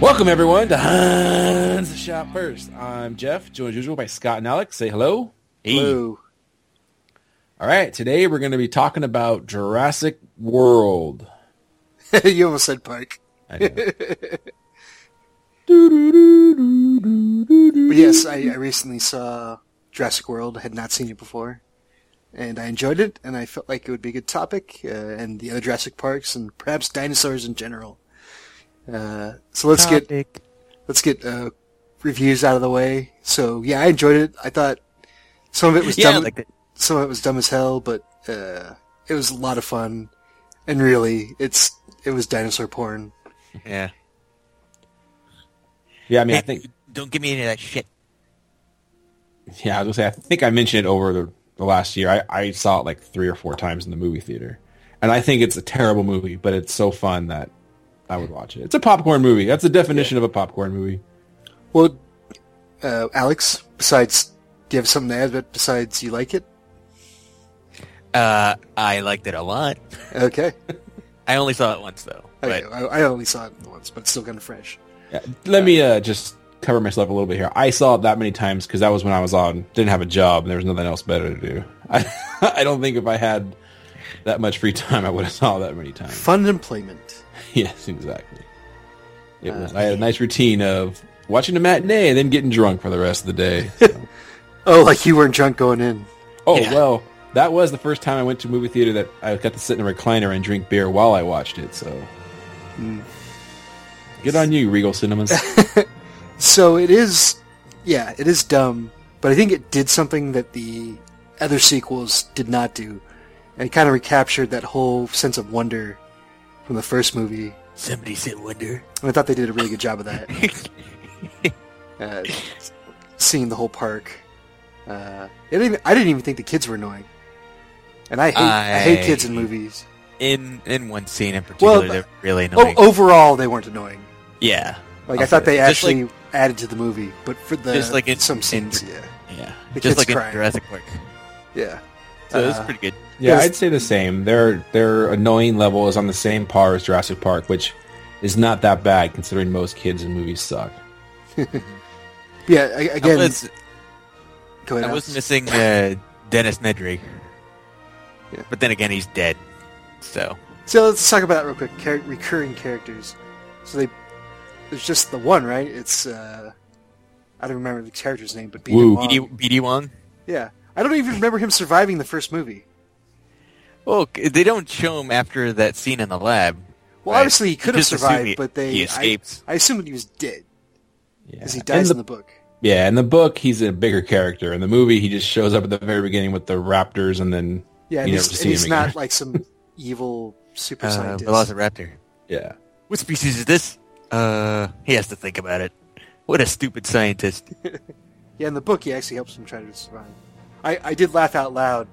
Welcome everyone to Hans Shot First. I'm Jeff, joined as usual by Scott and Alex. Say hello. Hello. All right, today we're going to be talking about Jurassic World. you almost said Pike. I know. But yes, I, I recently saw Jurassic World. I had not seen it before. And I enjoyed it, and I felt like it would be a good topic, uh, and the other Jurassic Parks, and perhaps dinosaurs in general. Uh, so let's get let's get uh, reviews out of the way. So yeah, I enjoyed it. I thought some of it was Yeah, dumb. like the, some of it was dumb as hell, but uh, it was a lot of fun. And really, it's it was dinosaur porn. yeah. yeah, I mean, I think don't give me any of that shit. yeah, I was gonna say I think I mentioned it over the, the last year. I, I saw it like three or four times in the movie theater, and I think it's a terrible movie, but it's so fun that I would watch it. It's a popcorn movie. That's the definition of a popcorn movie. Well, uh, Alex, besides, do you have something to add? But besides, you like it? Uh, I liked it a lot. Okay. I only saw it once though. Okay, But I, I only saw it once, but it's still kind of fresh. Yeah, let me uh, just cover myself a little bit here. I saw it that many times because that was when I was on, didn't have a job, and there was nothing else better to do. I, I don't think if I had that much free time, I would have saw it that many times. Fun employment. yes, exactly. It was. Uh, I had a nice routine of watching the matinee and then getting drunk for the rest of the day. so. Oh, like you weren't drunk going in. Oh Yeah. well, that was the first time I went to a movie theater that I got to sit in a recliner and drink beer while I watched it. So, mm. good on you, Regal Cinemas. So it is, yeah, it is dumb, but I think it did something that the other sequels did not do, and it kind of recaptured that whole sense of wonder from the first movie. somebody said wonder. And I thought they did a really good job of that. uh, seeing the whole park. Uh, I, didn't even, I didn't even think the kids were annoying. And I hate I, hate kids in movies. In in one scene in particular, Well, they're really annoying. overall, they weren't annoying. Yeah, Like I'll I thought they. Just actually added to the movie, but for the Just like in- some in- scenes, yeah, yeah. The Just kids like crying. in Jurassic Park. yeah. So it was Uh, pretty good. Yeah, I'd say the same. Their their annoying level is on the same par as Jurassic Park, which is not that bad considering most kids in movies suck. Yeah, I, again, I was, go ahead. I was missing uh, Dennis Nedry. Yeah. But then again, he's dead. So So let's talk about that real quick. Char- recurring characters. So they, there's just the one, right? It's uh, I don't remember the character's name, but Beanie Woo. Wong. BD, BD Wong. Yeah, I don't even remember him surviving the first movie. Well, they don't show him after that scene in the lab. Well, Right. obviously he could have survived, he- but they he I- escapes. I, assumed he was dead Yeah. because he And dies the- in the book. Yeah, in the book he's a bigger character. In the movie he just shows up at the very beginning with the raptors and then Yeah, and you he's, never and see he's not like some evil super scientist. Uh, scientist. Velociraptor. Yeah. What species is this? Uh, he has to think about it. What a stupid scientist. Yeah, in the book he actually helps him try to survive. I, I did laugh out loud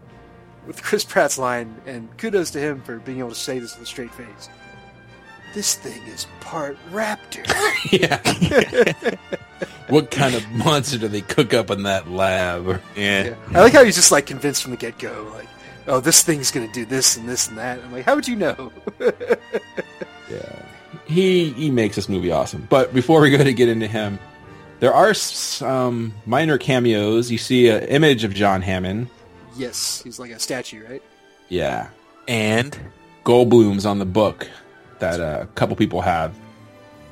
with Chris Pratt's line, and kudos to him for being able to say this with a straight face. This thing is part raptor. Yeah. what kind of monster do they cook up in that lab? Yeah. Yeah. I like how he's just like convinced from the get go, like, oh, this thing's gonna do this and this and that. I'm like, how would you know? Yeah. He he makes this movie awesome. But before we go to get into him, there are some minor cameos. You see an image of John Hammond. yes, he's like a statue, right? Yeah. And, Goldblum's on the book that uh, a couple people have.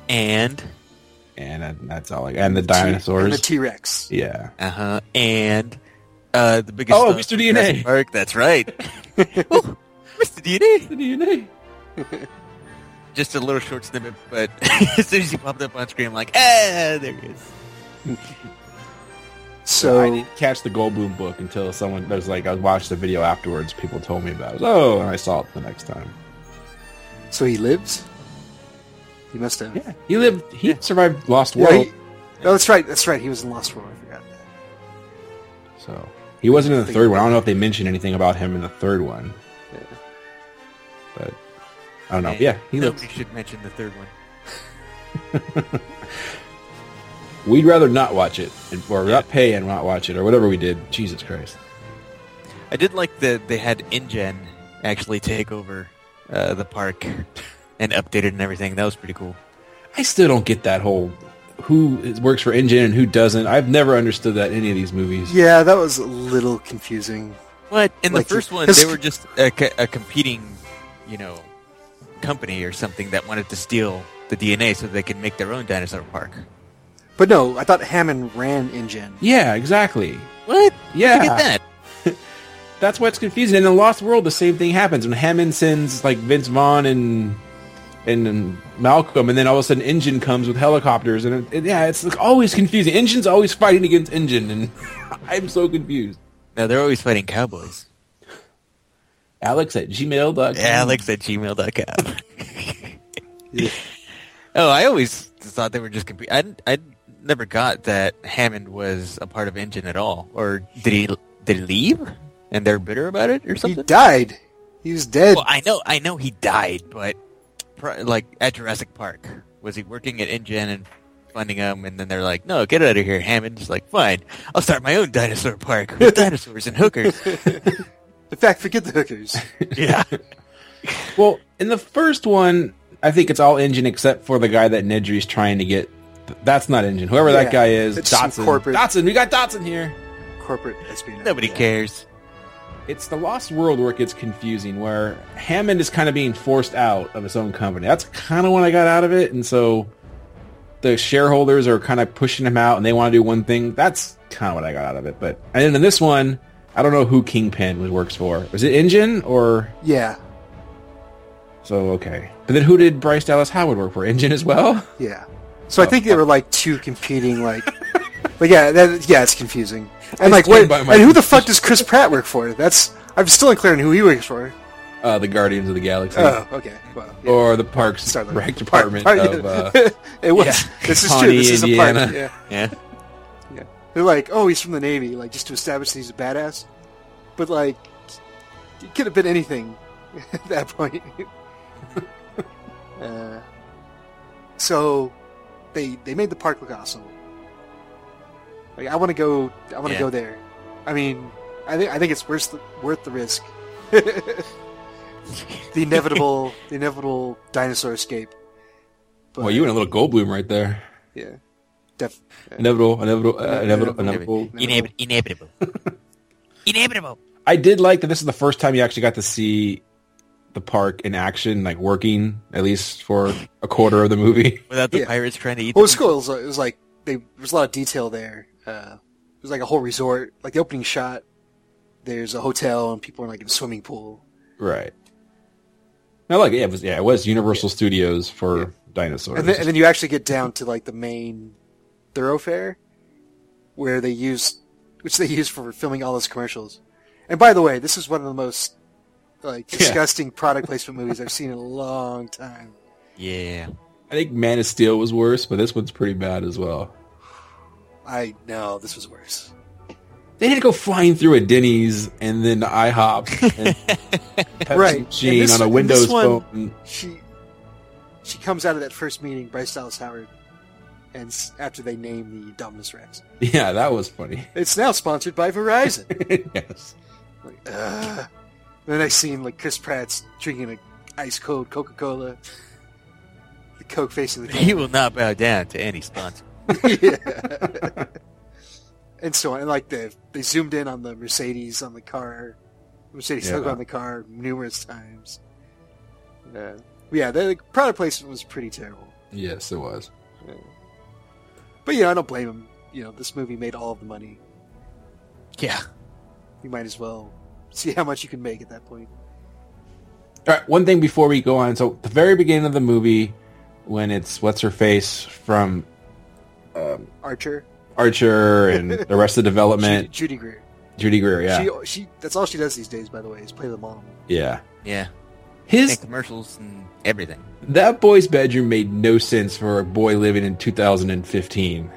and, And uh, that's all. Like, and the dinosaurs. and the T Rex. yeah. uh-huh, and, uh, the biggest... Oh, uh, Mr. DNA. Jurassic Park, that's right. oh, Mr. DNA. The DNA. Just a little short snippet, but as soon as he popped up on screen, I'm like, ah, there he is. So I didn't catch the Goldblum book until someone was like, I watched the video afterwards. People told me about it. Oh, and I saw it the next time. so he lives. He must have. Yeah, he lived. He survived Lost Yeah, World. he- no, that's right. That's right. He was in Lost World. I forgot that. So he wasn't in the third one. I don't know if they mentioned anything about him in the third one. But I don't know. Yeah, he Nobody looks. should mention the third one. We'd rather not watch it, and- or not pay and not watch it, or whatever we did. Jesus Christ. I did like that they had InGen actually take over uh, the park and update it and everything. That was pretty cool. I still don't get that whole who works for InGen and who doesn't. I've never understood that in any of these movies. Yeah, that was a little confusing. But in Like, the first one, they were just a, a competing, you know, company or something that wanted to steal the DNA so they could make their own dinosaur park. But no, I thought Hammond ran InGen. Yeah, exactly. What? Yeah. Look at that. That's what's confusing. In the Lost World, the same thing happens when Hammond sends like Vince Vaughn and and, and Malcolm, and then all of a sudden, InGen comes with helicopters, and it, it- yeah, it's like always confusing. InGen's always fighting against InGen, and I'm so confused. No, they're always fighting cowboys. Alex at gmail.com. Alex at gmail.com. oh, I always thought they were just competing. I, I never got that Hammond was a part of InGen at all. Or did he did he leave and they're bitter about it or something? He died. He was dead. Well, I know, I know he died, but pr- like at Jurassic Park, was he working at InGen and funding them? And then they're like, "No, get out of here, Hammond." Just like, "Fine, I'll start my own dinosaur park with dinosaurs and hookers." In fact, forget the hookers. yeah, Well, in the first one, I think it's all InGen except for the guy that Nedry's trying to get. That's not InGen. Whoever Yeah, that guy is, it's Dodgson. corporate- Dodgson, we got Dodgson here. Corporate espionage. nobody cares. It's the Lost World where it gets confusing, where Hammond is kind of being forced out of his own company. That's kind of what I got out of it, and so the shareholders are kind of pushing him out, and they want to do one thing. That's kind of what I got out of it. But and then in this one, I don't know who Kingpin was works for. Was it InGen or Yeah, so? Okay, but then who did Bryce Dallas Howard work for? InGen as well. yeah. So I think they were like two competing, like, but yeah, that, yeah, it's confusing. And I like, stand what? And who the fuck does Chris Pratt work for? That's I'm still unclear on who he works for. Uh, the Guardians of the Galaxy. Oh, okay. Well, yeah. Or the Parks Sorry, Rec Department park- of uh, it was. yeah, This is Pawnee, true. This is a Indiana. park. Yeah. Yeah, Yeah. They're like, oh, he's from the Navy, like just to establish that he's a badass. But like, it could have been anything at that point. uh, so they they made the park look awesome. Like, I want to go. I want to Yeah. go there. I mean, I think I think it's worth the, worth the risk. the inevitable, the inevitable dinosaur escape. But, well, you and a little Goldblum right there. yeah, def, Inevitable, inevitable, uh, inevitable, Inevitable. inevitable. inevitable, inevitable, inevitable. I did like that. This is the first time you actually got to see the park in action, like working at least for a quarter of the movie. Without the Yeah. pirates trying to eat. Well, it was cool. It was, it was like they, there was a lot of detail there. Uh, it was like a whole resort. Like the opening shot, there's a hotel and people are like in a swimming pool. Right. No, like yeah, it was yeah, it was Universal Studios for dinosaurs. And then, and then you actually get down to like the main thoroughfare where they use, which they use for filming all those commercials. And by the way, this is one of the most like Yeah. disgusting product placement movies I've seen in a long time. Yeah, I think Man of Steel was worse, but this one's pretty bad as well. I know this was worse. They had to go flying through a Denny's and then IHOP and Pepsi Right. And machine this- on a Windows one- phone. she she comes out of that first meeting, Bryce Dallas Howard, and after they name the Dominus Rex, Yeah, that was funny. it's now sponsored by Verizon. yes. like, ugh. The next scene, like Chris Pratt's drinking a ice cold Coca Cola, the Coke facing the he will not bow down to any sponsor. yeah. and so on. And like the they zoomed in on the Mercedes on the car, Mercedes Yeah. logo on the car numerous times. Uh, yeah, the, the product placement was pretty terrible. Yes, it was. But you know, I don't blame him. You know, this movie made all of the money. Yeah, You might as well see how much you can make at that point. All right, one thing before we go on. So, the very beginning of the movie, when it's what's her face from um, Archer, Archer and the rest of the Judy, development, Judy Greer. Judy Greer. Yeah, She, she, that's all she does these days, by the way, is play the mom. yeah. yeah, His and commercials and everything. that boy's bedroom made no sense for a boy living in 2015.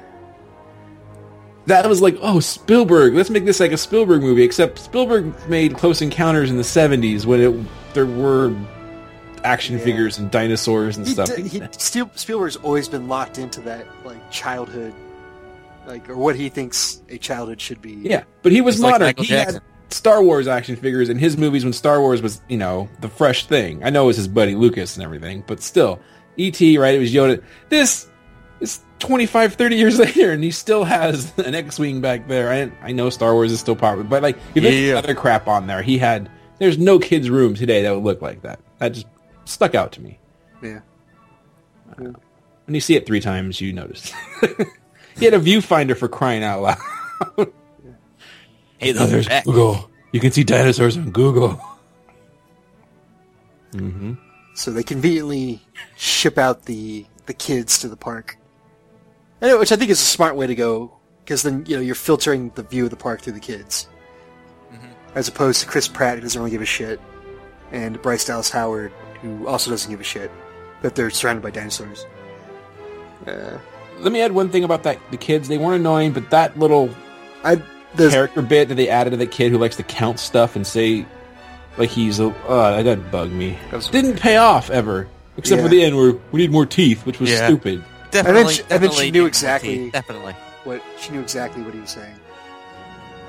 That was like, oh, Spielberg, let's make this like a Spielberg movie. Except Spielberg made Close Encounters in the '70s when it there were action Yeah. figures and dinosaurs and He, stuff. d- he, Spielberg's always been locked into that like childhood, like or what he thinks a childhood should be. yeah, but he was It's like modern. Michael he Jackson. had Star Wars action figures in his movies when Star Wars was, you know, the fresh thing. I know it was his buddy Lucas and everything, but still, E.T. Right? It was Yoda. This is 25, 30 years later, and he still has an X-wing back there. I I know Star Wars is still popular, but like, if there's Yeah. other crap on there, he had. There's no kids' room today that would look like that. That just stuck out to me. yeah. When you see it three times, you notice. he had a viewfinder for crying out loud. Hey, those are back. Google. You can see dinosaurs on Google. mm-hmm. So they conveniently ship out the the kids to the park, and, which I think is a smart way to go because then you know you're filtering the view of the park through the kids, as opposed to Chris Pratt who doesn't really give a shit, and Bryce Dallas Howard who also doesn't give a shit that they're surrounded by dinosaurs. Uh, Let me add one thing about that. The kids, they weren't annoying, but that little I character bit that they added to the kid who likes to count stuff and say, like he's a, uh, that bugged me. was- Didn't pay off ever. Except for the end where we need more teeth, which was Yeah. stupid. Definitely, she- and then she definitely knew need more exactly- Definitely. what she knew exactly what he was saying.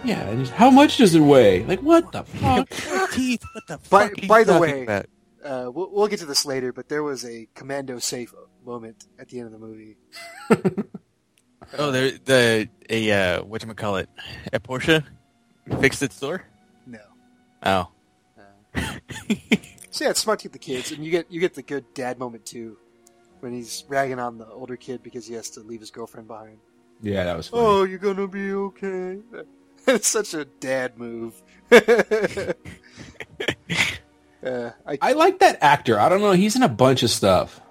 Yeah, and how much does it weigh? Like, what the fuck? Teeth. What the By- fuck? by the way- about? Uh, we'll, we'll get to this later, but there was a commando safe moment at the end of the movie. oh, there, the a uh, what you call it? A Porsche fixed its door. No. Oh, So yeah, it's smart to get the kids, and you get you get the good dad moment too, when he's ragging on the older kid because he has to leave his girlfriend behind. Yeah, that was funny. Oh, you're gonna be okay. it's such a dad move. uh, I, I like that actor. I don't know. He's in a bunch of stuff.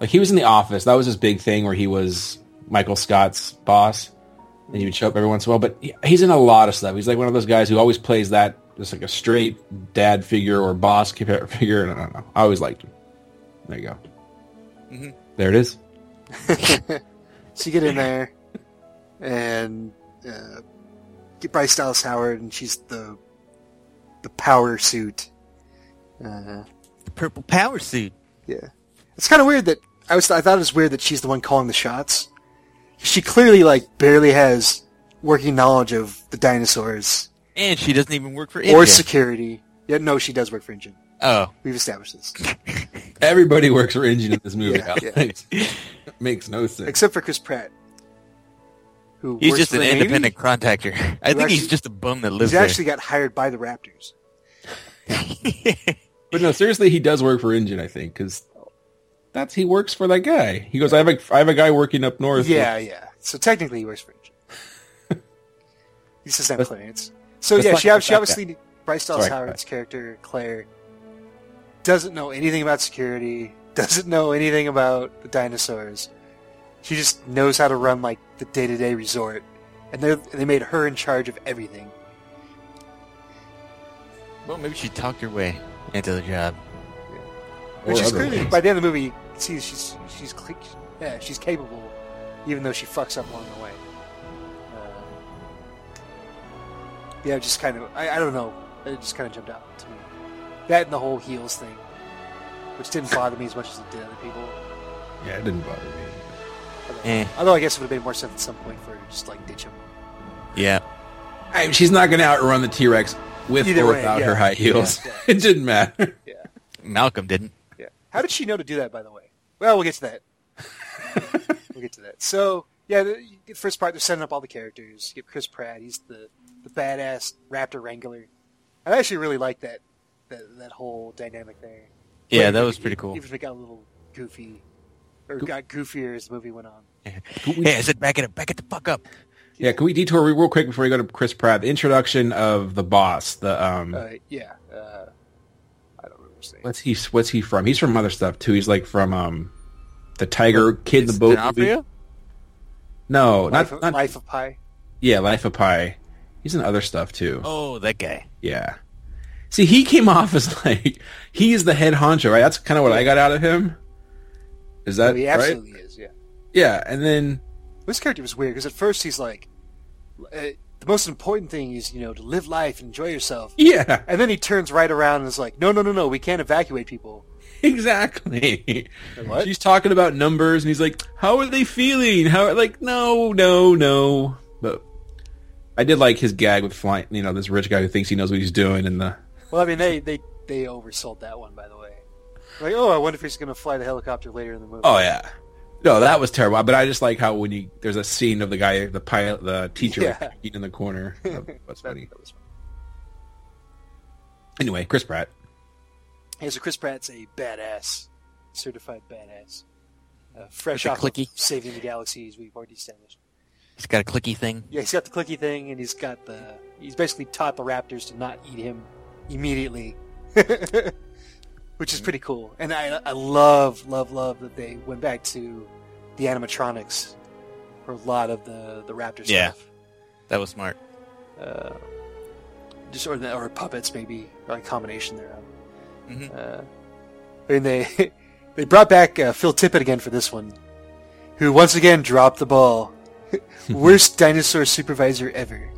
Like he was in The Office. That was his big thing where he was Michael Scott's boss, and he would show up every once in a while. But he- he's in a lot of stuff. He's like one of those guys who always plays that just like a straight dad figure or boss figure. I don't know. I always liked him. There you go. Mhm. There it is. so you get in there, and uh, get Bryce Dallas Howard, and she's the the power suit. Uh, the purple power suit. Yeah, it's kind of weird that I was. I thought it was weird that she's the one calling the shots. She clearly like barely has working knowledge of the dinosaurs And she doesn't even work for or security. Yeah, no, she does work for InGen. Oh, We've established this, Everybody works for InGen in this movie. Yeah, yeah. Makes no sense. except for Chris Pratt, who he's works just for an the Navy. independent contractor. I think he's just a bum that lives He's actually got hired by the Raptors. But no, seriously, he does work for InGen, I think, because that's he works for that guy. He goes, I have a I have a guy working up north. Yeah, yeah. So technically, he works for InGen. he doesn't have So let's yeah, not she, she about obviously Bryce Dallas Sorry, Howard's character Claire doesn't know anything about security, doesn't know anything about the dinosaurs. She just knows how to run like the day to day resort, and they they made her in charge of everything. well, maybe she talked her way into the job. Which Or is other clearly ways. by the end of the movie, you see she's she's cl- yeah she's capable, even though she fucks up along the way. Uh, yeah, just kind of I, I don't know. It just kind of jumped out to me. That and the whole heels thing, which didn't bother me as much as it did other people. yeah, it didn't bother me. Although, Eh. although I guess it would have made more sense at some point for her to just like ditch him. Yeah. I mean, she's not going to outrun the T Rex with Either or way, without yeah. her high heels. Yeah, it didn't matter. Yeah, Malcolm didn't. yeah. How did she know to do that? By the way. Well, we'll get to that. we'll get to that. So yeah, the, the first part they're setting up all the characters. You get Chris Pratt. He's the the badass Raptor Wrangler. I actually really like that that, that whole dynamic there. Yeah, But that it- was it- pretty cool. Even if it got a little goofy, or got goofier as the movie went on. Hey, I said back it up, back it the fuck up. Yeah, can we detour real quick before we go to Chris Pratt? The introduction of the boss. The um, Uh, yeah, uh, I don't remember his name. what's he? What's he from? He's from other stuff too. He's like from um, the Tiger Kid in the Boat. movie. No, Life, not, of, not Life of Pi. yeah, Life of Pi. He's in other stuff too. Oh, that guy. Yeah. See, he came off as like he's the head honcho, right? That's kind of what I got out of him. Is that Oh, he right? is. Yeah. Yeah, and then This character was weird because at first he's like uh, the most important thing is you know to live life and enjoy yourself. Yeah, And then he turns right around and is like, no, no, no, no, we can't evacuate people. exactly. What? She's talking about numbers, and he's like, "How are they feeling? How?" Like, no, no, no. But I did like his gag with flying. You know, this rich guy who thinks he knows what he's doing, and the Well, I mean, they they they oversold that one, by the way. Like, oh, I wonder if he's going to fly the helicopter later in the movie. oh yeah. No, that was terrible. But I just like how when you there's a scene of the guy, the pilot, the teacher, Yeah. like, eating in the corner. That- That's funny. that was fun. Anyway, Chris Pratt. Hey, so Chris Pratt's a badass, certified badass. Uh, fresh off the of clicky. saving the galaxies, we've already established. He's got a clicky thing. Yeah, he's got the clicky thing, and he's got the. He's basically taught the raptors to not eat him immediately, which is pretty cool. And I, I love, love, love that they went back to the animatronics for a lot of the the raptor Yeah. stuff. That was smart. Uh, just or the, or puppets maybe, or a combination thereof. Mhm. Uh, I mean they they brought back uh, Phil Tippett again for this one, who once again dropped the ball. Worst dinosaur supervisor ever.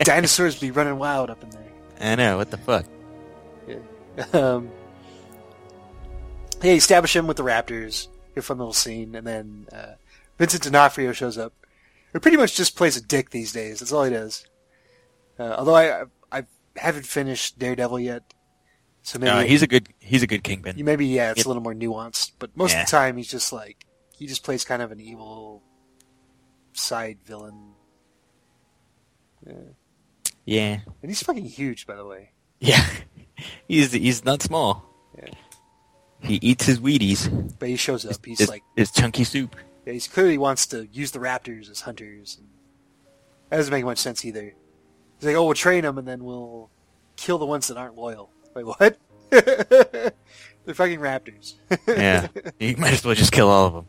Dinosaurs be running wild up in there. I know. What the fuck? Um, they establish him with the Raptors. A fun little scene, and then uh, Vincent D'Onofrio shows up. He pretty much just plays a dick these days. That's all he does. Uh, although I, I haven't finished Daredevil yet, so maybe No, he's a good. He's a good kingpin. you maybe yeah, it's Yep. a little more nuanced. But most Yeah. of the time, he's just like he just plays kind of an evil side villain, Yeah. and he's fucking huge, by the way. Yeah. he's he's not small. Yeah. He eats his Wheaties. But he shows up. He's His, like his chunky soup. Yeah, he's clearly wants to use the Raptors as hunters. And that doesn't make much sense either. He's like, oh, we'll train them and then we'll kill the ones that aren't loyal. Like, what? They're fucking Raptors. Yeah. you might as well just kill all of them.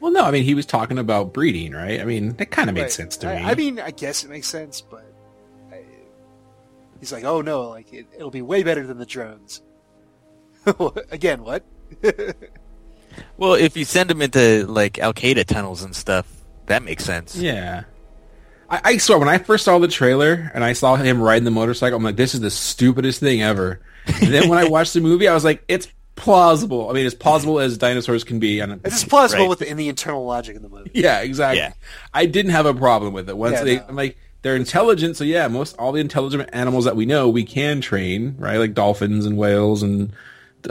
Well, no, I mean he was talking about breeding, right? I mean that kind of made Right. sense to I, me. I mean, I guess it makes sense, but I, he's like, oh no, like it, it'll be way better than the drones. Again, what? Well, if you send them into like Al Qaeda tunnels and stuff, that makes sense. Yeah. I, I swear, when I first saw the trailer and I saw him riding the motorcycle, I'm like, this is the stupidest thing ever. And then when I watched the movie, I was like, it's plausible. I mean, as plausible as dinosaurs can be. And It's plausible Right. with the, in the internal logic of the movie. yeah, exactly. Yeah. I didn't have a problem with it. Once Yeah, they, no. I'm like, they're intelligent, so yeah, most all the intelligent animals that we know we can train, right? Like dolphins and whales and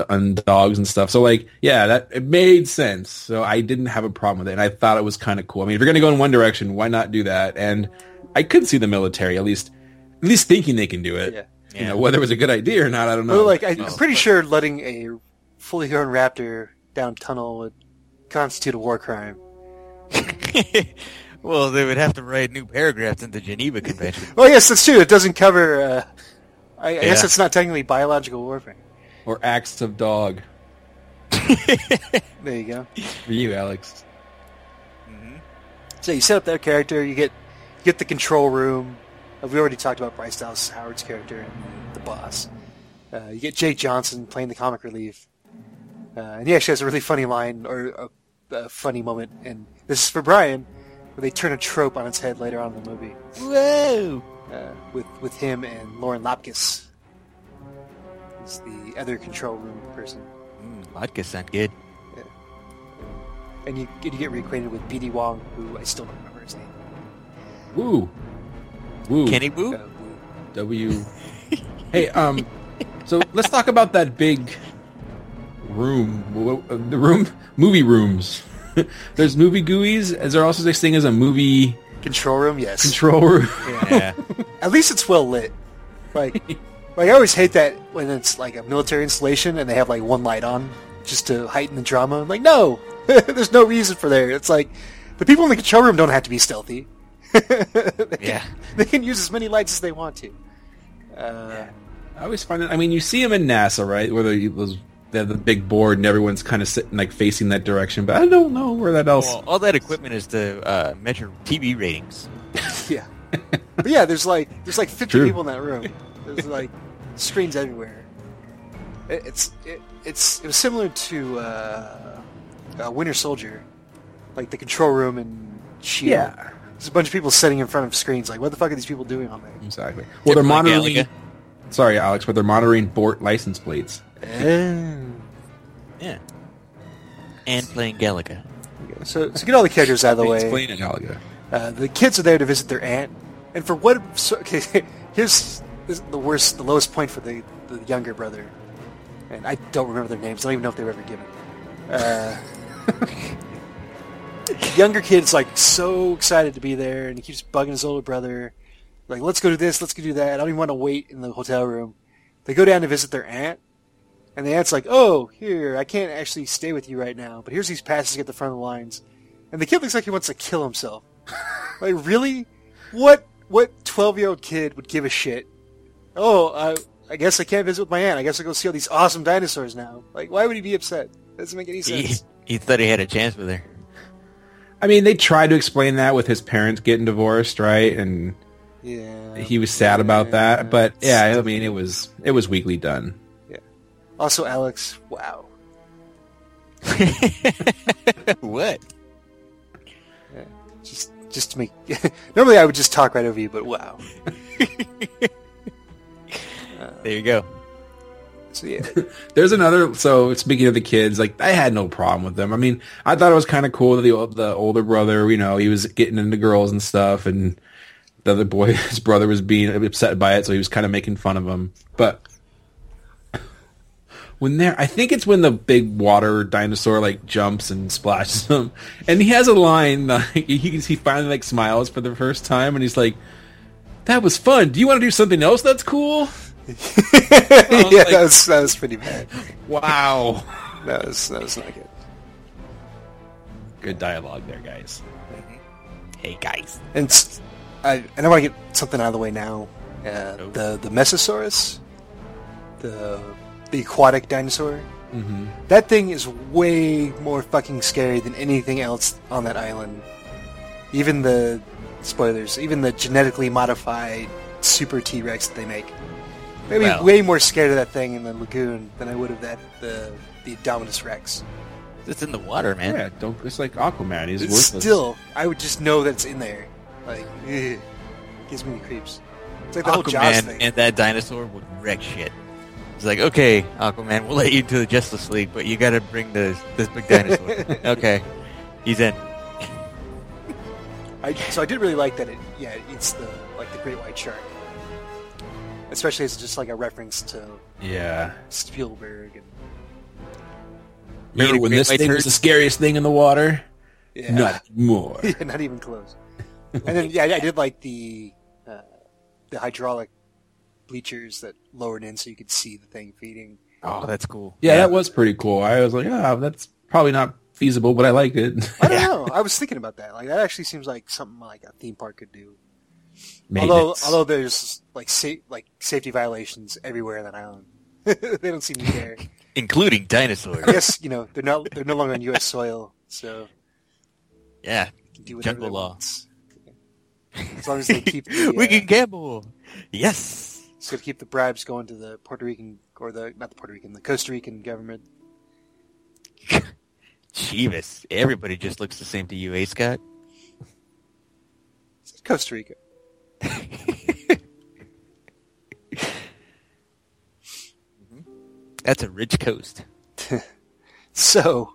and dogs and stuff. So like, yeah, that it made sense. So I didn't have a problem with it, and I thought it was kind of cool. I mean, if you're gonna go in one direction, why not do that? And I could see the military at least at least thinking they can do it. Yeah. You Yeah. know, whether it was a good idea or not, I don't know. Well, like I, No. I'm pretty sure letting a fully grown raptor down a tunnel would constitute a war crime. well, they would have to write new paragraphs in the Geneva Convention. Well, yes, that's true. It doesn't cover. Uh, I, I guess it's not technically biological warfare. or acts of dog There you go. for you, Alex. So you set up that character. You get you get the control room. Uh, we already talked about Bryce Dallas Howard's character and the, the boss. Uh, you get Jake Johnson playing the comic relief, uh, and he actually has a really funny line or a, a funny moment. And this is for Brian, where they turn a trope on its head later on in the movie Whoa! uh, with with him and Lauren Lapkus. He's the other control room person. Mm, vodka sound good. And you, you get reacquainted with BD Wong, who I still don't remember his name. Woo, woo. Kenny Boo? Uh, Wu. W. hey, um, so let's talk about that big room, uh, the room, movie rooms. There's movie GUIs. Is there also such thing as a movie Control room, yes. control room? Yeah. At least it's well lit. Like, like I always hate that when it's like a military installation and they have like one light on just to heighten the drama. I'm like, no, there's no reason for there. It's like the people in the control room don't have to be stealthy. they, can, Yeah. they can use as many lights as they want to. Uh, I always find it. I mean, you see them in NASA, right? Where they, those, they have the big board and everyone's kind of sitting like facing that direction, but I don't know where that else. Well, all that equipment is to uh, measure TV ratings. yeah, but yeah, there's like there's like 50 True. people in that room. There's like screens everywhere. It, it's it, it's it was similar to uh, uh, Winter Soldier, like the control room in shield. Yeah, There's a bunch of people sitting in front of screens. Like, what the fuck are these people doing on there? exactly. Well, they're monitoring. Sorry, Alex, but they're monitoring Bort license plates. Oh. Yeah. And playing Galaga. So, so get all the characters out of the way. Explain it, Galaga. Uh, the kids are there to visit their aunt, and for what? So, okay, here's, this the worst, the lowest point for the, the younger brother, and I don't remember their names. I don't even know if they were ever given. Uh, the younger kid's like so excited to be there, and he keeps bugging his older brother, like, "Let's go do this, let's go do that." I don't even want to wait in the hotel room. They go down to visit their aunt, and the aunt's like, "Oh, here, I can't actually stay with you right now, but here's these passes to get the front of the lines." And the kid looks like he wants to kill himself. Like really? What what twelve year old kid would give a shit? Oh, I I guess I can't visit with my aunt. I guess I'll go see all these awesome dinosaurs now. Like, why would he be upset? doesn't make any He, sense. he thought he had a chance with her. I mean, they tried to explain that with his parents getting divorced, right? And Yeah. he was sad about that. But yeah, I mean, it was it was weakly done. Also, Alex. Wow. what? Just just to make. Normally, I would just talk right over you, but wow. There you go. So yeah. There's another. So speaking of the kids, like I had no problem with them. I mean, I thought it was kind of cool that the the older brother, you know, he was getting into girls and stuff, and the other boy, his brother, was being upset by it, so he was kind of making fun of him. But when there, I think it's when the big water dinosaur like jumps and splashes him, and he has a line like he he finally like smiles for the first time, and he's like. That was fun. Do you want to do something else that's cool? yeah, like- that was that was pretty bad. Wow. That was that was not good. Good dialogue there, guys. Hey guys. And I and I want to get something out of the way now. Uh, the the Mesosaurus, the the aquatic dinosaur. Mm-hmm. That thing is way more fucking scary than anything else on that island. Even the spoilers, even the genetically modified super T Rex that they make. Maybe Well. way more scared of that thing in the lagoon than I would of that the the Dominus Rex. It's in the water, man. Yeah, don't. It's like Aquaman. He's It's worthless. still, I would just know that it's in there. Like, ugh, gives me the creeps. It's like the whole Jaws Aquaman thing. and that dinosaur would wreck shit. It's like, okay, Aquaman, we'll let you into the Justice League, but you gotta bring this this big dinosaur. okay. He's in. I, so I did really like that. It, yeah, it's the like the great white shark, especially as it's just like a reference to Yeah. Spielberg and Remember Eating when this white thing was the scariest thing in the water? yeah, Not more. Yeah, not even close. and then yeah, I did like the uh, the hydraulic bleachers that lowered in so you could see the thing feeding. Oh, that's cool. Yeah, that was pretty cool. I was like, ah, that's probably not feasible, but I liked it. I don't know. I was thinking about that. Like that actually seems like something like a theme park could do. Although, although there's like sa- like safety violations everywhere on that island, they don't seem to care. Including dinosaurs. I guess you know they're not they're no longer on U.S. soil, so yeah. do Jungle they law. want. As long as they keep the, we uh, can gamble. Yes. Just gotta keep the bribes going to the Puerto Rican or the not the Puerto Rican, the Costa Rican government. Chivas. Everybody just looks the same to you, eh, Scott? It's Costa Rica. That's a rich coast. So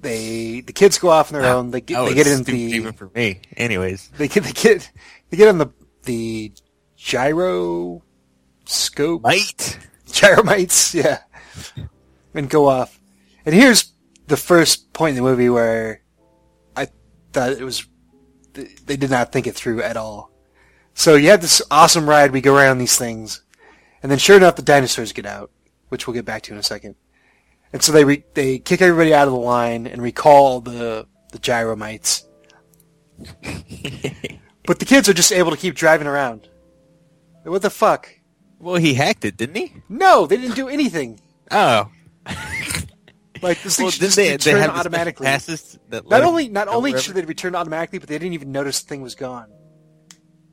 they the kids go off on their ah, own. They get oh, they get in the even for me. Anyways. they get they get they get on the the gyro scope Might. gyromites, yeah, and go off. And here's the first point in the movie where I thought it was they did not think it through at all. So you have this awesome ride. We go around these things, and then sure enough, the dinosaurs get out, which we'll get back to in a second. And so they re- they kick everybody out of the line and recall the the gyromites. but the kids are just able to keep driving around. What the fuck? Well, he hacked it, didn't he? No, they didn't do anything. Oh. Like this thing Well, should didn't just they, they return have the automatically. that Not only not only wherever? should they return automatically, but they didn't even notice the thing was gone.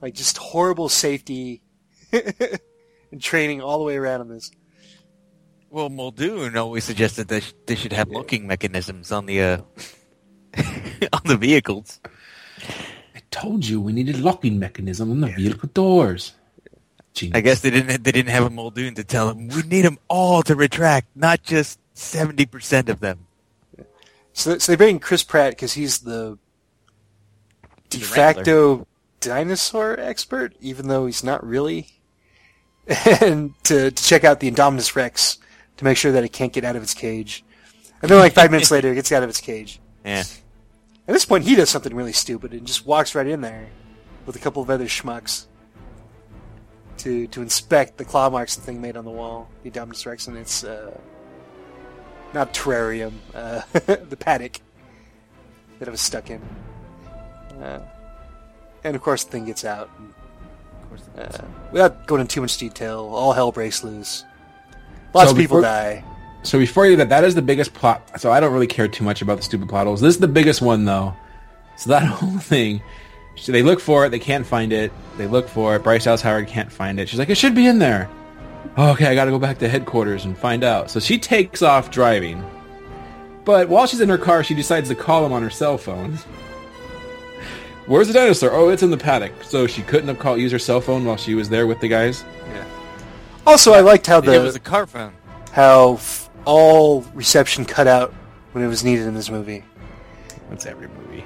Like just horrible safety and training all the way around on this. Well, Muldoon always suggested that they should have locking mechanisms on the uh, on the vehicles. I told you we needed locking mechanism on the vehicle doors. Genius. I guess they didn't they didn't have a Muldoon to tell them we need them all to retract, not just seventy percent of them. So, so they bring in Chris Pratt because he's the de facto dinosaur expert, even though he's not really. and to, to check out the Indominus Rex to make sure that it can't get out of its cage. And then, like five minutes later, it gets out of its cage. Yeah. At this point, he does something really stupid and just walks right in there with a couple of other schmucks to to inspect the claw marks the thing made on the wall, the Indominus Rex, and its uh, not terrarium, uh, the paddock that it was stuck in. Uh, and of course, the thing gets out. And, uh, without going into too much detail, all hell breaks loose. Lots So of people before- die. So before you that, that is the biggest plot. So I don't really care too much about the stupid plot holes. This is the biggest one though. So that whole thing. So they look for it, they can't find it. They look for it. Bryce Dallas Howard can't find it. She's like, it should be in there. Oh, okay, I got to go back to headquarters and find out. So she takes off driving. But while she's in her car, she decides to call him on her cell phone. Where's the dinosaur? Oh, it's in the paddock. So she couldn't have called use her cell phone while she was there with the guys. Also, I liked how the it was a car phone. how f- all reception cut out when it was needed in this movie. That's every movie.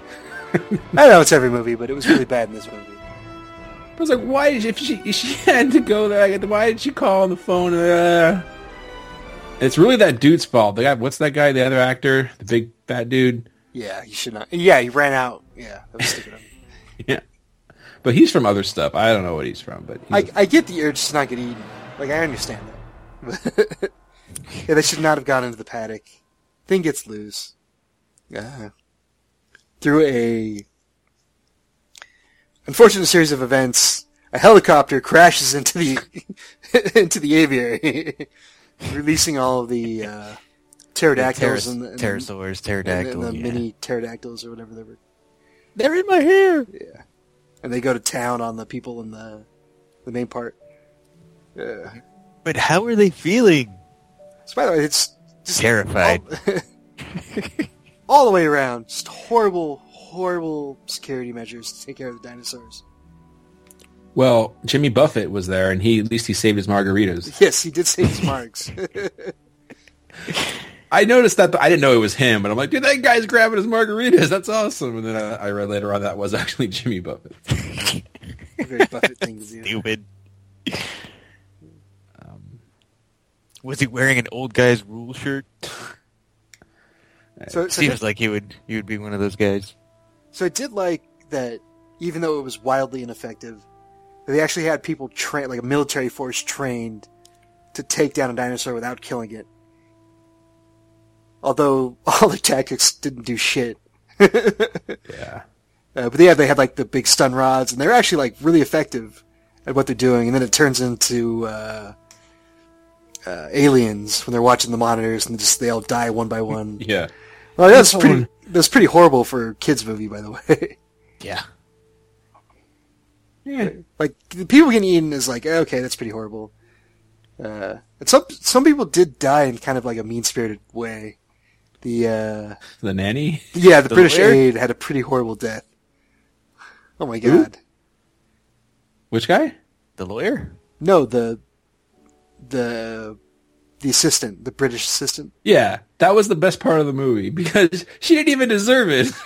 I know it's every movie, but it was really bad in this movie. I was like, why did she, if she if she had to go there? Like, why did she call on the phone? Uh, it's really that dude's fault. The guy, what's that guy? The other actor, the big fat dude. Yeah, you should not. Yeah, he ran out. Yeah, that was stupid. of him. Yeah, but he's from other stuff. I don't know what he's from, but he's I, I get the urge to not get eaten. Like I understand that. yeah, they should not have gone into the paddock. Thing gets loose. Uh, through a unfortunate series of events, a helicopter crashes into the into the aviary, releasing all of the uh, pterodactyls Pteros- and, the, and, pterosaurs, and, pterodactyl. the yeah. mini pterodactyls or whatever they were. They're in my hair. Yeah, and they go to town on the people in the the main part. Uh, But how are they feeling? so by the way, it's just Terrified. all, all the way around. Just horrible, horrible security measures to take care of the dinosaurs. well. Jimmy Buffett was there, and he at least he saved his margaritas. Yes, he did save his marks. I noticed that, but I didn't know it was him. But I'm like, dude, that guy's grabbing his margaritas. That's awesome. And then I, I read later on that was actually Jimmy Buffett. Very Buffett thing to do. Stupid. Was he wearing an old guy's rule shirt? So, so, Seems like he would. He would be one of those guys. so I did like that, even though it was wildly ineffective, they actually had people train, like a military force trained to take down a dinosaur without killing it. Although all the tactics didn't do shit. Yeah. Uh, but yeah, they had like the big stun rods, and they're actually like really effective at what they're doing. And then it turns into uh, uh, aliens when they're watching the monitors, and just they all die one by one. Yeah. well, that's That's pretty. That's pretty horrible for a kids movie, by the way. Yeah. Yeah. like the people getting eaten is like okay, that's pretty horrible. Uh, and some some people did die in kind of like a mean spirited way. The uh, The nanny. yeah, the, The British lawyer? aide had a pretty horrible death. Oh my god. Which guy? The lawyer. No, the the the assistant, the British assistant. Yeah, that was the best part of the movie because she didn't even deserve it.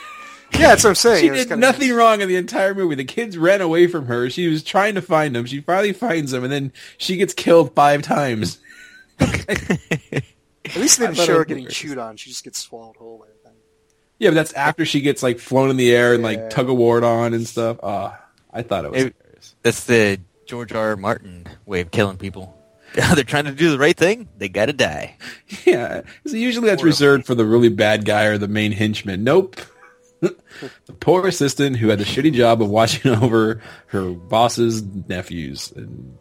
Yeah, that's what I'm saying. she did kinda- nothing wrong in the entire movie. The kids ran away from her. She was trying to find them. She finally finds them, and then she gets killed five times. At least they didn't show her getting chewed on. She just gets swallowed whole. by. Yeah, but that's after she gets like flown in the air and Yeah. like tug a ward on and stuff. Ah, I thought it was It- hilarious. That's the George R. R. Martin way of killing people. They're trying to do the right thing. They gotta die. Yeah, so usually that's Horrible. reserved for the really bad guy or the main henchman. Nope. the poor assistant who had the shitty job of watching over her boss's nephews. And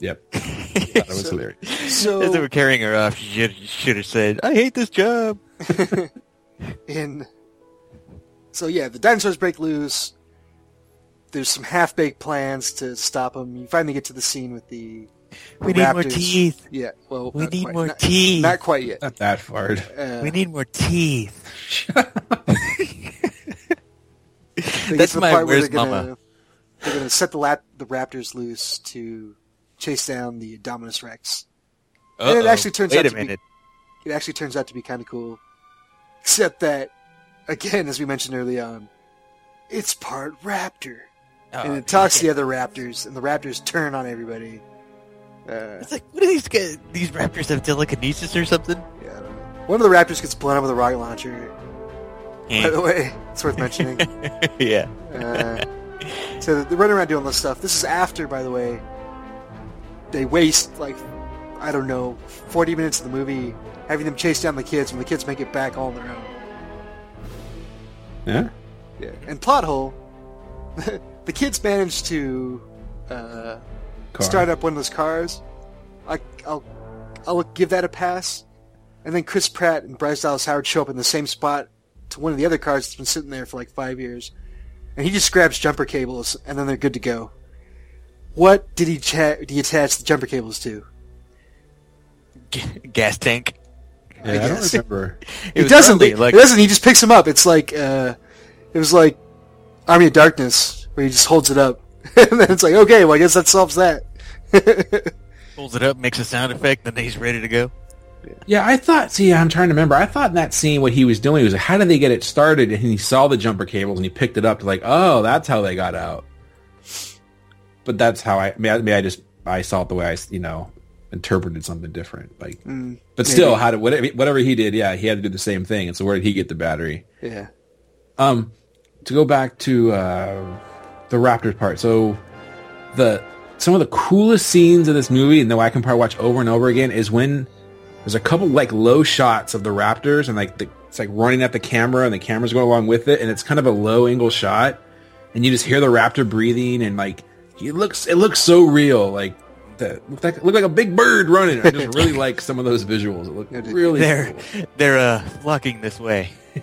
yep, thought it was So- hilarious. As they were carrying her off, she should, should have said, "I hate this job." in so yeah, the dinosaurs break loose. There's some half baked plans to stop them. You finally get to the scene with the We need more teeth. Yeah, well, We need quite. more not, teeth. Not quite yet. Not that far. Uh, we need more teeth. That's the my part where Where's they're gonna, Mama? They're gonna set the lap, the Raptors loose to chase down the Dominus Rex. And it actually turns Wait out a to be- It actually turns out to be kind of cool, except that, again, as we mentioned early on, it's part Raptor, and Oh, it talks to the other Raptors, and the Raptors turn on everybody. Uh, It's like, what do these guys? These raptors have telekinesis or something? yeah, I don't know. One of the Raptors gets blown up with a rocket launcher. By the way, it's worth mentioning. yeah. Uh, so they're running around doing this stuff. This is after, by the way, they waste like I don't know, forty minutes of the movie having them chase down the kids when the kids make it back all on their own. Yeah. Yeah. And plot hole, the kids manage to uh, Car. start up one of those cars. I, I'll I'll give that a pass. And then Chris Pratt and Bryce Dallas Howard show up in the same spot to one of the other cars that's been sitting there for like five years, and he just grabs jumper cables, and then they're good to go. What did he cha- did he attach the jumper cables to? G- gas tank. Yeah, I, don't remember. It He was doesn't. probably He, like he doesn't. He just picks him up. It's like uh, it was like Army of Darkness, where he just holds it up, and then it's like, okay, well, I guess that solves that. pulls it up, makes a sound effect, then he's ready to go. Yeah, I thought. See, I'm trying to remember. I thought in that scene what he was doing was like, how did they get it started? And he saw the jumper cables and he picked it up to like, oh, that's how they got out. But that's how I. Maybe I, maybe I just I saw it the way I you know interpreted something different. Like, but still, how did whatever whatever he did? Yeah, he had to do the same thing. And so where did he get the battery? yeah. Um, to go back to uh, the Raptors part. So the some of the coolest scenes in this movie, and that I can probably watch over and over again, is when there's a couple like low shots of the Raptors, and like the, it's like running at the camera, and the camera's going along with it, and it's kind of a low angle shot, and you just hear the Raptor breathing, and like it looks it looks so real, like. That looked like looked like a big bird running. I just really like some of those visuals. It looked really They're cool. they're uh flocking this way.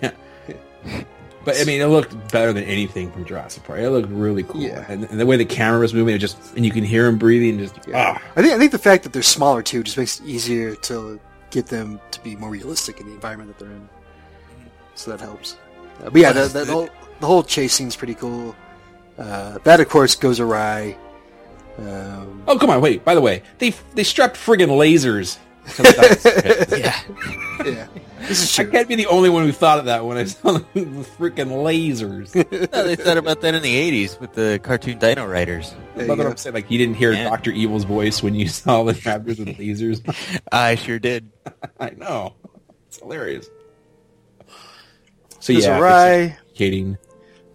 But I mean, it looked better than anything from Jurassic Park. It looked really cool, Yeah. and, and the way the camera was moving, it just and you can hear him breathing. Just ah, I think I think the fact that they're smaller too just makes it easier to get them to be more realistic in the environment that they're in. So that helps. Uh, but yeah, the, the, the, whole, the whole chase scene's pretty cool. Uh, that of course goes awry. Um, oh come on, wait. By the way, they they strapped friggin' lasers. To. Yeah. yeah, this is I can't be the only one who thought of that when I saw the freaking lasers. no, they thought about that in the '80s with the cartoon Dino Riders. There you But. I'm saying, like, you didn't hear Yeah. Doctor Evil's voice when you saw the Raptors with lasers. I sure did. I know, it's hilarious. So Goes yeah, awry. Kating.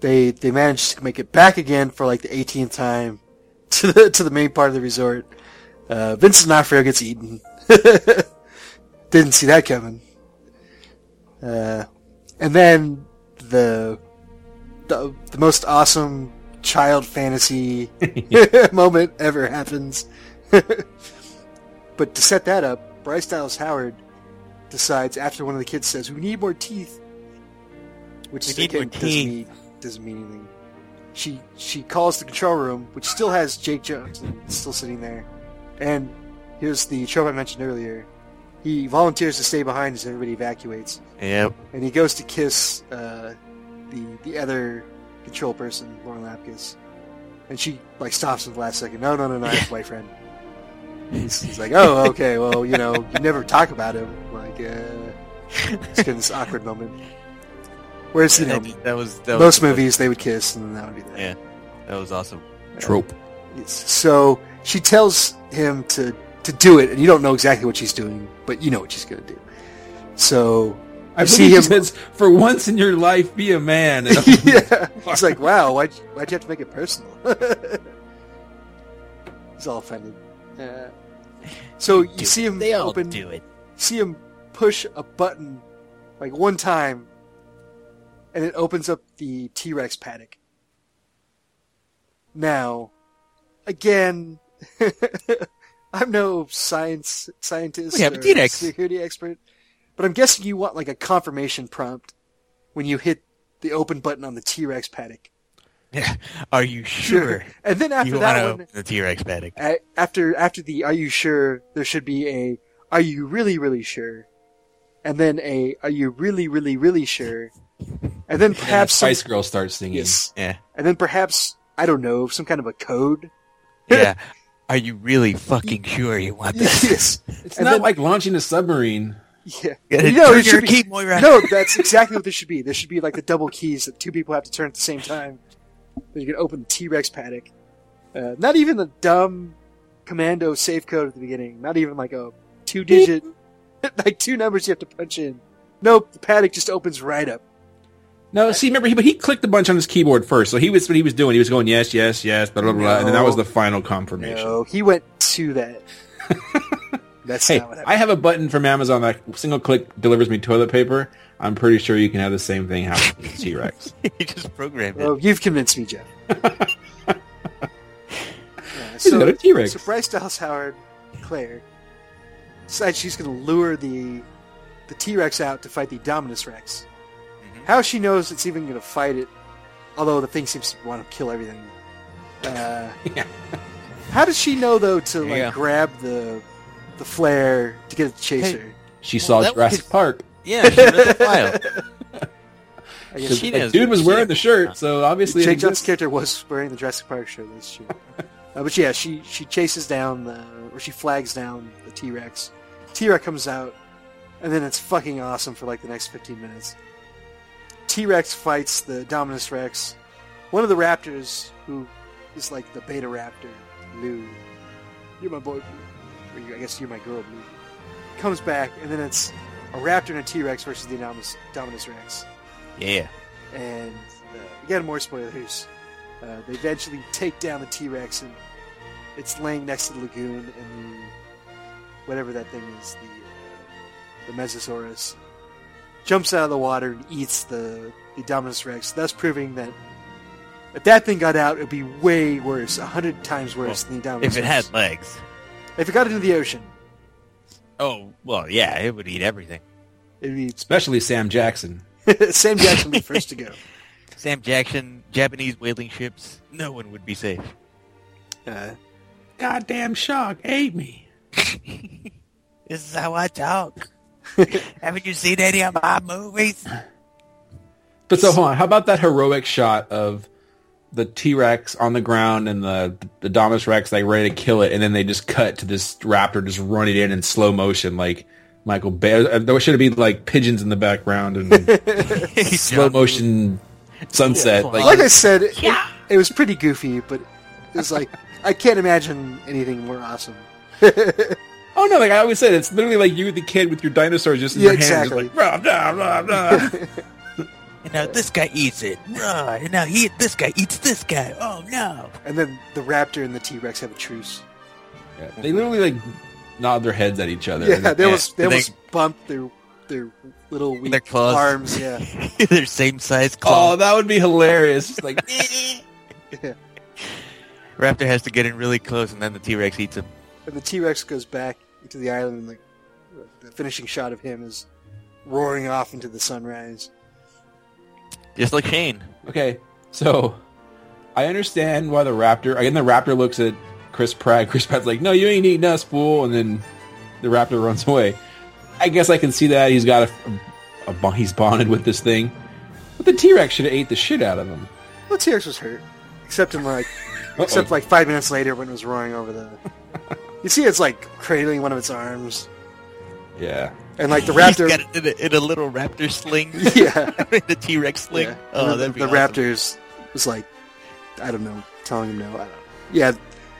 They they managed to make it back again for like the 18th time to the to the main part of the resort. Uh, Vincent D'Onofrio gets eaten. Didn't see that coming. Uh, and then the, the the most awesome child fantasy moment ever happens. but to set that up, Bryce Dallas Howard decides after one of the kids says, "We need more teeth," which We need again more doesn't mean doesn't mean anything. She she calls the control room, which still has Jake Johnson still sitting there, and here's the trope I mentioned earlier. He volunteers to stay behind as everybody evacuates, Yep. and he goes to kiss uh, the the other control person, Lauren Lapkus, and she like stops him at the last second. No, no, no, no, I have a boyfriend. He's, he's like, oh, okay, well, you know, you never talk about him. Like, uh, it's kind of this awkward moment. Whereas, you know, that, that was that most was, movies they would kiss, and then that would be that. Yeah, that was awesome. Trope. Yes. So she tells him to to do it, and you don't know exactly what she's doing, but you know what she's going to do. So I you see see him. says, "For once in your life, be a man." And I'm like, yeah, it's like, wow, why'd why'd you have to make it personal? He's all offended. Uh, so you Do see him They all open, do it. see him push a button like one time, and it opens up the T Rex paddock. Now, again, I'm no science scientist We have a or T-Rex. security expert, but I'm guessing you want like a confirmation prompt when you hit the open button on the T Rex paddock. Yeah. Are you sure? And then after you that one, the T-Rex paddock? after after the "Are you sure?" there should be a "Are you really really sure?" and then a "Are you really really really sure?" and then And perhaps some, Spice Girl starts singing. yes, Yeah. and then perhaps I don't know some kind of a code. Yeah. Are you really fucking sure you want this? yes, It's And not then- like launching a submarine. yeah. Gotta know, it should be- key, Moira. No, that's exactly what this should be. This should be like the double keys that two people have to turn at the same time. Then you can open the T Rex paddock. Uh, not even the dumb commando safe code at the beginning. Not even like a two digit, like two numbers you have to punch in. Nope, the paddock just opens right up. No, see, remember, he, but he clicked a bunch on his keyboard first, so he was what he was doing. He was going yes, yes, yes, blah blah blah, and then that was the final confirmation. No, he went to that. That's Hey, not what I have a button from Amazon that single click delivers me toilet paper. I'm pretty sure you can have the same thing happen with T Rex. you just programmed it. Oh, you've convinced me, Jeff. Yeah, He's got a T-Rex. So Bryce Dallas Howard, Claire, decides she's going to lure the the T Rex out to fight the Dominus Rex. How she knows it's even going to fight it, although the thing seems to want to kill everything. Uh, Yeah. How does she know though to like go. grab the the flare to get the chaser? Hey. She Well, saw that Jurassic was- Park. Yeah, she read the file. I guess She the knows dude was wearing the shirt, so obviously it Jake Johnson's character was wearing the Jurassic Park shirt. That's true. uh, but yeah, she she chases down the or she flags down the T Rex. T Rex comes out, and then it's fucking awesome for like the next fifteen minutes. T Rex fights the Dominus Rex. One of the raptors, who is like the Beta Raptor, Blue. You're my boy. Or you, I guess you're my girl, Blue. Comes back, and then it's a raptor and a T Rex versus the Dominus, Dominus Rex Yeah. and uh, again more spoilers. Uh, they eventually take down the T Rex, and it's laying next to the lagoon, and the whatever that thing is, the uh, the Mosasaurus, jumps out of the water and eats the the Dominus Rex, thus proving that if that thing got out, it would be way worse, a hundred times worse than the Dominus. If it Rex. had legs. if it got into the ocean, Oh, well, yeah, it would eat everything. it'd be Especially Sam Jackson. Sam Jackson would be first to go. Sam Jackson, Japanese whaling ships, no one would be safe. Uh, Goddamn shark ate me. This is how I talk. Haven't you seen any of my movies? But so hold on, how about that heroic shot of the T Rex on the ground and the the Dominus Rex like ready to kill it, and then they just cut to this raptor just running in in slow motion like Michael Bay. uh, There should be like pigeons in the background and slow motion sunset. Yeah. Like, like I said, it, it was pretty goofy, but it was like I can't imagine anything more awesome. oh no, like I always said, it's literally like you, the kid, with your dinosaurs just in Yeah, your hands, just exactly. like blah blah blah blah. And now this guy eats it. Right. And now he, this guy eats this guy. Oh no. And then the raptor and the T Rex have a truce. Yeah, they literally like nod their heads at each other. Yeah, and they then- almost they They- almost bump their their little weak Their claws. arms. Yeah, They're same size oh, claws. Oh, that would be hilarious. Just like yeah. Raptor has to get in really close, and then the T Rex eats him. And the T Rex goes back into the island, and like the finishing shot of him is roaring off into the sunrise. Just like Shane. Okay, so I understand why the raptor. Again, the raptor looks at Chris Pratt. Chris Pratt's like, "No, you ain't eating us, fool!" And then the raptor runs away. I guess I can see that he's got a, a, bo- he's bonded with this thing, but the T Rex should have ate the shit out of him. Well, T Rex was hurt, except in like Uh-oh. except like five minutes later when it was roaring over the. You see, it's like cradling one of its arms, yeah, and like the He's raptor. got it in a, in a little raptor sling. Yeah. the T Rex sling. Yeah. Oh, And that'd the, be the awesome. Raptors was like, I don't know, telling him no. I don't. Yeah,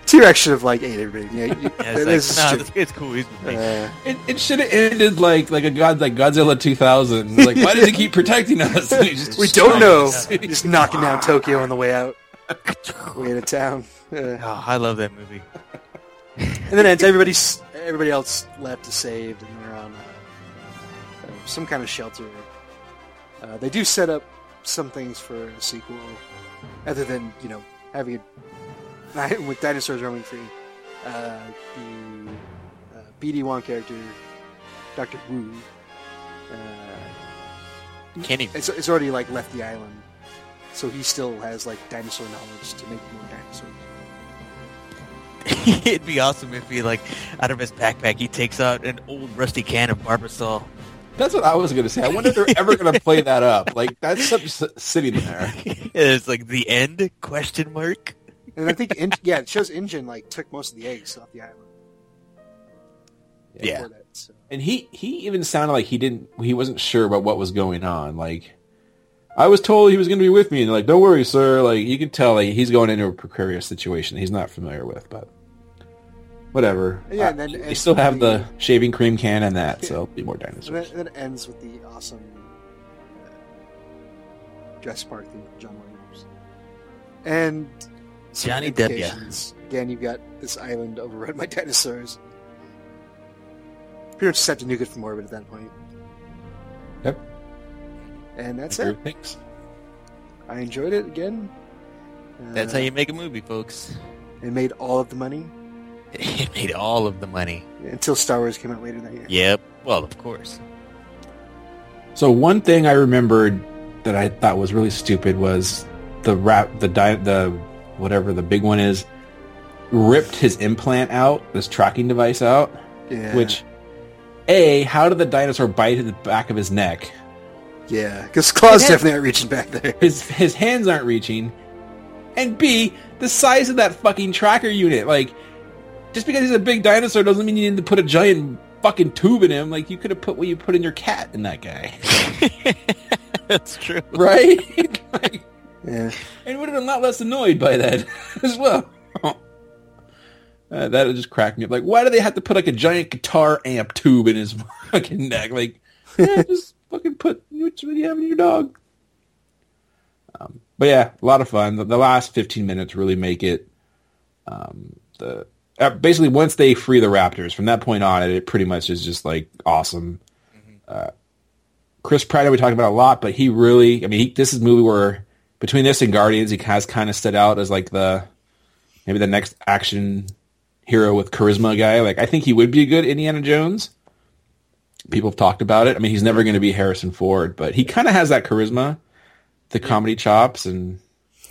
T Rex should have like ate everybody. Yeah, you, Yeah, it's is like, no, true. this cool. He's. Uh, it, it should have ended like like a god like Godzilla 2000. Like, why does he keep protecting us? Just we don't know. destroys. Just knocking down Tokyo on the way out, way out of town. Uh, Oh, I love that movie. And then. Everybody's everybody else left is saved, and they're on uh, some kind of shelter. Uh, they do set up some things for a sequel, other than you know having it with dinosaurs roaming free. Uh, the uh, BD Wong character, Doctor Wu, uh, Can't even. it's, it's already like left the island, so he still has like dinosaur knowledge to make more dinosaurs. It'd be awesome if he like out of his backpack he takes out an old rusty can of Barbasol. That's what I was going to say. I wonder if they're ever going to play that up. Like that's just sitting there. it's like the end question mark. And I think, in, yeah, it shows InGen like took most of the eggs off the island. Yeah. before that, so. And he he even sounded like he didn't he wasn't sure about what was going on. Like I was told he was going to be with me, and they're like, "Don't worry, sir." Like you can tell, like he's going into a precarious situation he's not familiar with, but whatever. Yeah, uh, and then- they still have the the- shaving cream can and that, so there'll be more dinosaurs. And then it ends with the awesome uh, dress Jurassic Park theme from John Williams. And some Johnny W. implications. Again, you've got this island overrun by dinosaurs. Pretty much just have to nuke it from orbit at that point. Yep. And that's Agree it. Thanks. I enjoyed it again. That's Uh, how you make a movie, folks. It made all of the money It made all of the money. until Star Wars came out later that year. Yep. Well, of course. So one thing I remembered that I thought was really stupid was the rap, the di- the whatever the big one is, ripped his implant out, this tracking device out. Yeah. Which, a, how did the dinosaur bite at the back of his neck? Yeah, because claws It definitely aren't reaching back there. His his hands aren't reaching, and b, the size of that fucking tracker unit. Like, just because he's a big dinosaur doesn't mean you need to put a giant fucking tube in him. Like, you could have put what you put in your cat in that guy, That's true. right? like, Yeah. and would have been a lot less annoyed by that as well. Uh, that would just crack me up. Like, why do they have to put like a giant guitar amp tube in his fucking neck? Like, yeah, just fucking put what you have in your dog. Um, but yeah, a lot of fun. The, the last 15 minutes really make it. Um, the uh, basically once they free the Raptors, from that point on, it pretty much is just like awesome. Uh, Chris Pratt, we talked about a lot, but he really, I mean, he, this is a movie where between this and Guardians, he has kind of stood out as like the maybe the next action hero with charisma guy. Like I think he would be a good Indiana Jones. People have talked about it. I mean, he's never going to be Harrison Ford, but he kind of has that charisma, the comedy chops, and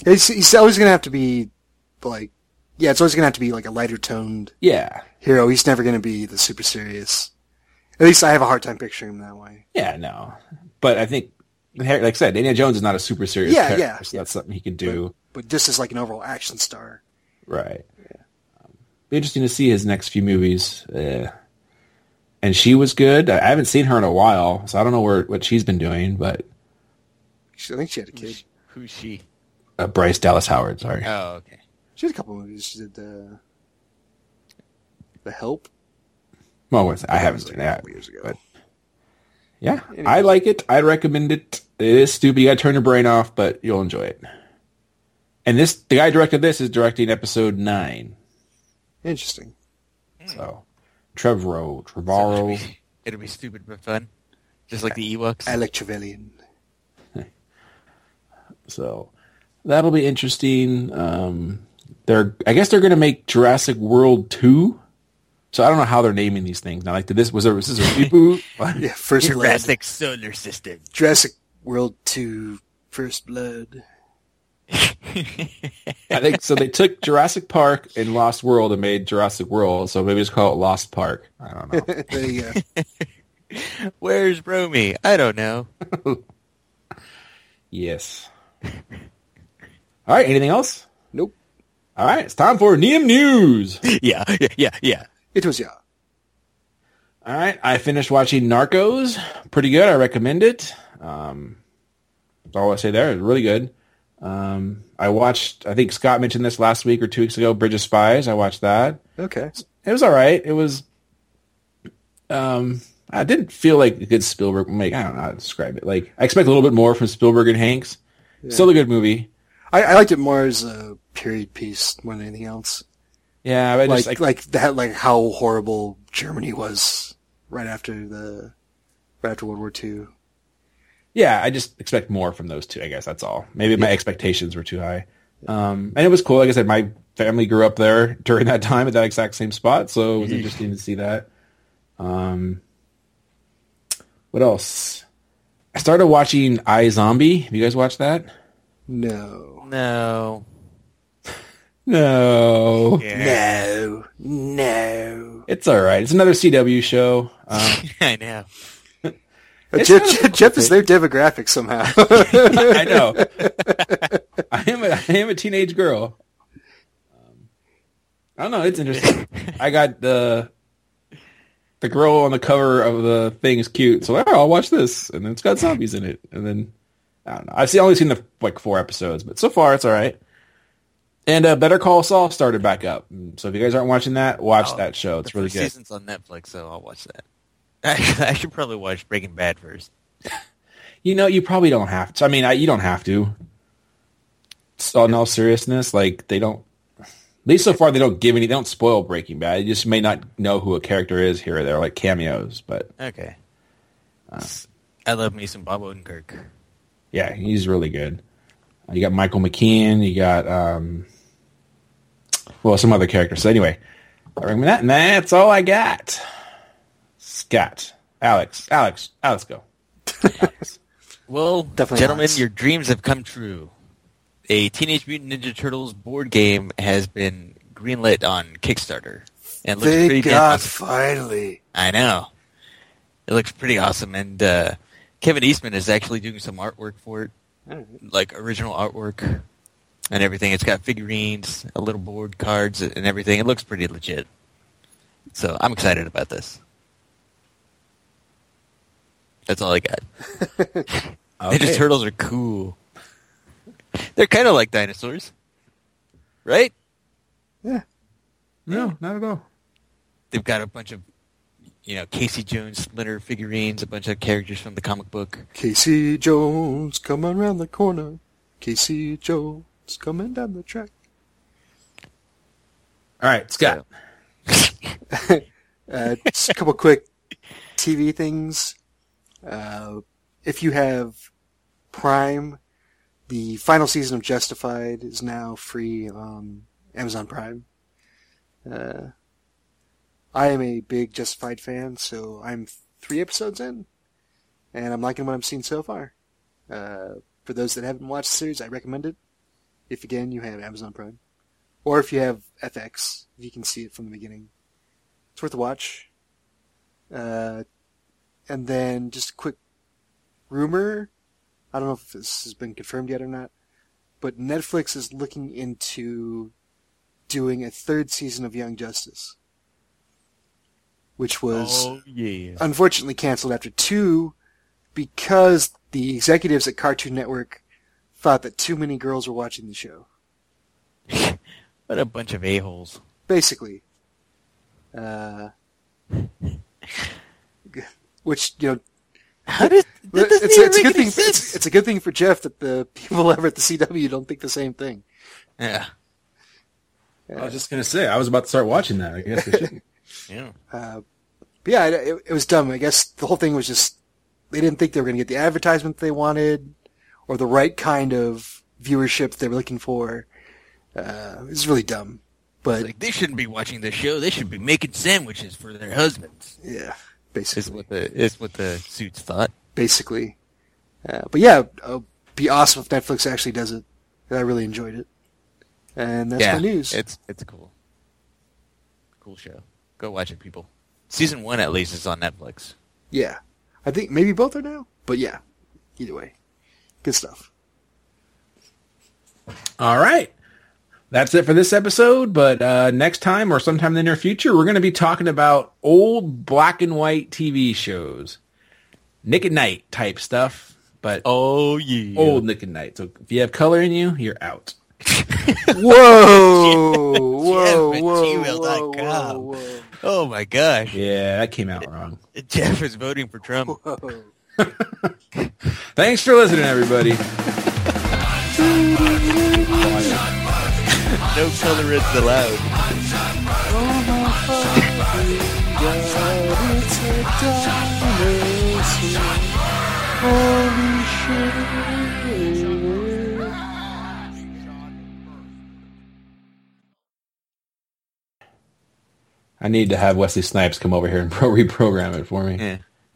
He's, he's always going to have to be, like, yeah, it's always going to have to be, like, a lighter toned yeah, hero. He's never going to be the super serious. At least I have a hard time picturing him that way. yeah, no. But I think, like I said, Indiana Jones is not a super serious Yeah, character, yeah, so yeah. that's something he could do. But just as, like, an overall action star. Right. Um, be interesting to see his next few movies. Uh, and she was good. I I haven't seen her in a while, so I don't know where what she's been doing. But I think she had a kid. Who's she? uh, Bryce Dallas Howard, sorry. Oh, okay. She had a couple movies. She did, uh, The Help. well, what's- I haven't seen like, that. years ago. But yeah, I like it. I recommend it. It is stupid. You got to turn your brain off, but you'll enjoy it. And this, the guy who directed this is directing episode nine. Interesting. So, Trevorrow, So it'll, Trevorrow. be, it'll be stupid but fun. Just like the Ewoks. Alec Trevelyan. So that'll be interesting. Um, they're, I guess they're going to make Jurassic World two. So I don't know how they're naming these things now. Like, did this was there was this a reboot? Yeah, First Blood. Jurassic Solar System. Jurassic World 2, First Blood. I think so. They took Jurassic Park and Lost World and made Jurassic World. So maybe just call it Lost Park. I don't know. there you go. Where's Romy? I don't know. yes. All right. Anything else? Nope. All right. It's time for Neum News. yeah, yeah, yeah, yeah. It was, yeah. All right, I finished watching Narcos. Pretty good. I recommend it. Um, that's all I say there. It's really good. Um, I watched. I think Scott mentioned this last week or two weeks ago. Bridge of Spies. I watched that. Okay. It was all right. It was. Um, I didn't feel like a good Spielberg. Like I don't know how to describe it. Like I expect a little bit more from Spielberg and Hanks. Still a good movie. I, I liked it more as a period piece more than anything else. Yeah, Like, just like, like that, like how horrible Germany was right after the, right after World War II. Yeah, I just expect more from those two. I guess that's all. Maybe my expectations were too high. Um, and it was cool. Like I said, my family grew up there during that time at that exact same spot, so it was interesting to see that. Um, what else? I started watching iZombie. Have you guys watched that? No. No. No. No. No. It's all right. It's another CW show. Um, I know. It's Jeff, Jeff, Jeff is their demographic somehow. I know. I am a, I am a teenage girl. Um, I don't know. It's interesting. I got the the girl on the cover of the thing is cute, so oh, I'll watch this, and then it's got zombies in it, and then I don't know. I've see, only seen the like four episodes, but so far it's all right. And uh, Better Call Saul started back up, so if you guys aren't watching that, watch Oh, that show. It's the really good. Season's on Netflix, so I'll watch that. I should probably watch Breaking Bad first. You know, you probably don't have to. I mean, I, you don't have to. So, in all seriousness, like they don't. At least so far, they don't give any. They don't spoil Breaking Bad. You just may not know who a character is here or there, like cameos. But Okay. Uh. I love me some Bob Odenkirk. yeah, he's really good. You got Michael McKean. You got um, well, some other characters. So anyway, I remember that, and that's all I got. Scott, Alex, Alex, Alex, go. Alex. Well, Definitely gentlemen, Alex. your dreams have come true. A Teenage Mutant Ninja Turtles board game has been greenlit on Kickstarter. And looks pretty Thank damn God, awesome. finally. I know. It looks pretty awesome, and uh, Kevin Eastman is actually doing some artwork for it, like original artwork and everything. It's got figurines, a little board, cards, and everything. It looks pretty legit. So I'm excited about this. That's all I got. Ninja Turtles are cool. They're kind of like dinosaurs, right? Yeah. No, not at all. They've got a bunch of, you know, Casey Jones Splinter figurines, a bunch of characters from the comic book. Casey Jones coming around the corner. Casey Jones coming down the track. All right, Scott. Uh, just a couple quick TV things. Uh, if you have Prime, the final season of Justified is now free on Amazon Prime. Uh, I am a big Justified fan, so I'm three episodes in, and I'm liking what I'm seeing so far. Uh, for those that haven't watched the series, I recommend it. If again you have Amazon Prime, or if you have FX, if you can see it from the beginning, it's worth a watch. Uh, and then just a quick rumor. I don't know if this has been confirmed yet or not, but Netflix is looking into doing a third season of Young Justice, which was Oh yeah. unfortunately canceled after two because the executives at Cartoon Network thought that too many girls were watching the show. What a bunch of a-holes. Basically. Uh, which, you know, How did that doesn't it's, even it's a good any thing. For, it's, it's a good thing for Jeff that the people over at the CW don't think the same thing. Yeah. I was just gonna say I was about to start watching that. I guess I shouldn't. Yeah. Uh, but yeah, it, it was dumb. I guess the whole thing was just they didn't think they were going to get the advertisement they wanted or the right kind of viewership they were looking for. Uh, it was really dumb. But Like they shouldn't be watching this show. They should be making sandwiches for their husbands. yeah, Is basically, what the is what the suits thought. basically. Uh, but yeah, it'd be awesome if Netflix actually does it. I really enjoyed it, and that's yeah, my news. It's it's cool. Cool show. Go watch it, people. Season one at least is on Netflix. yeah, I think maybe both are now. But yeah, either way, good stuff. All right. That's it for this episode, but uh, next time or sometime in the near future, we're going to be talking about old black and white TV shows. Nick at Nite type stuff, but Oh yeah. old Nick at Nite. So if you have color in you, you're out. Whoa, whoa, Jeff at whoa, whoa, whoa, Oh my gosh. Yeah, that came out wrong. Jeff is voting for Trump. whoa. Thanks for listening, everybody. No colorists allowed. I need to have Wesley Snipes come over here and pro reprogram it for me. Yeah.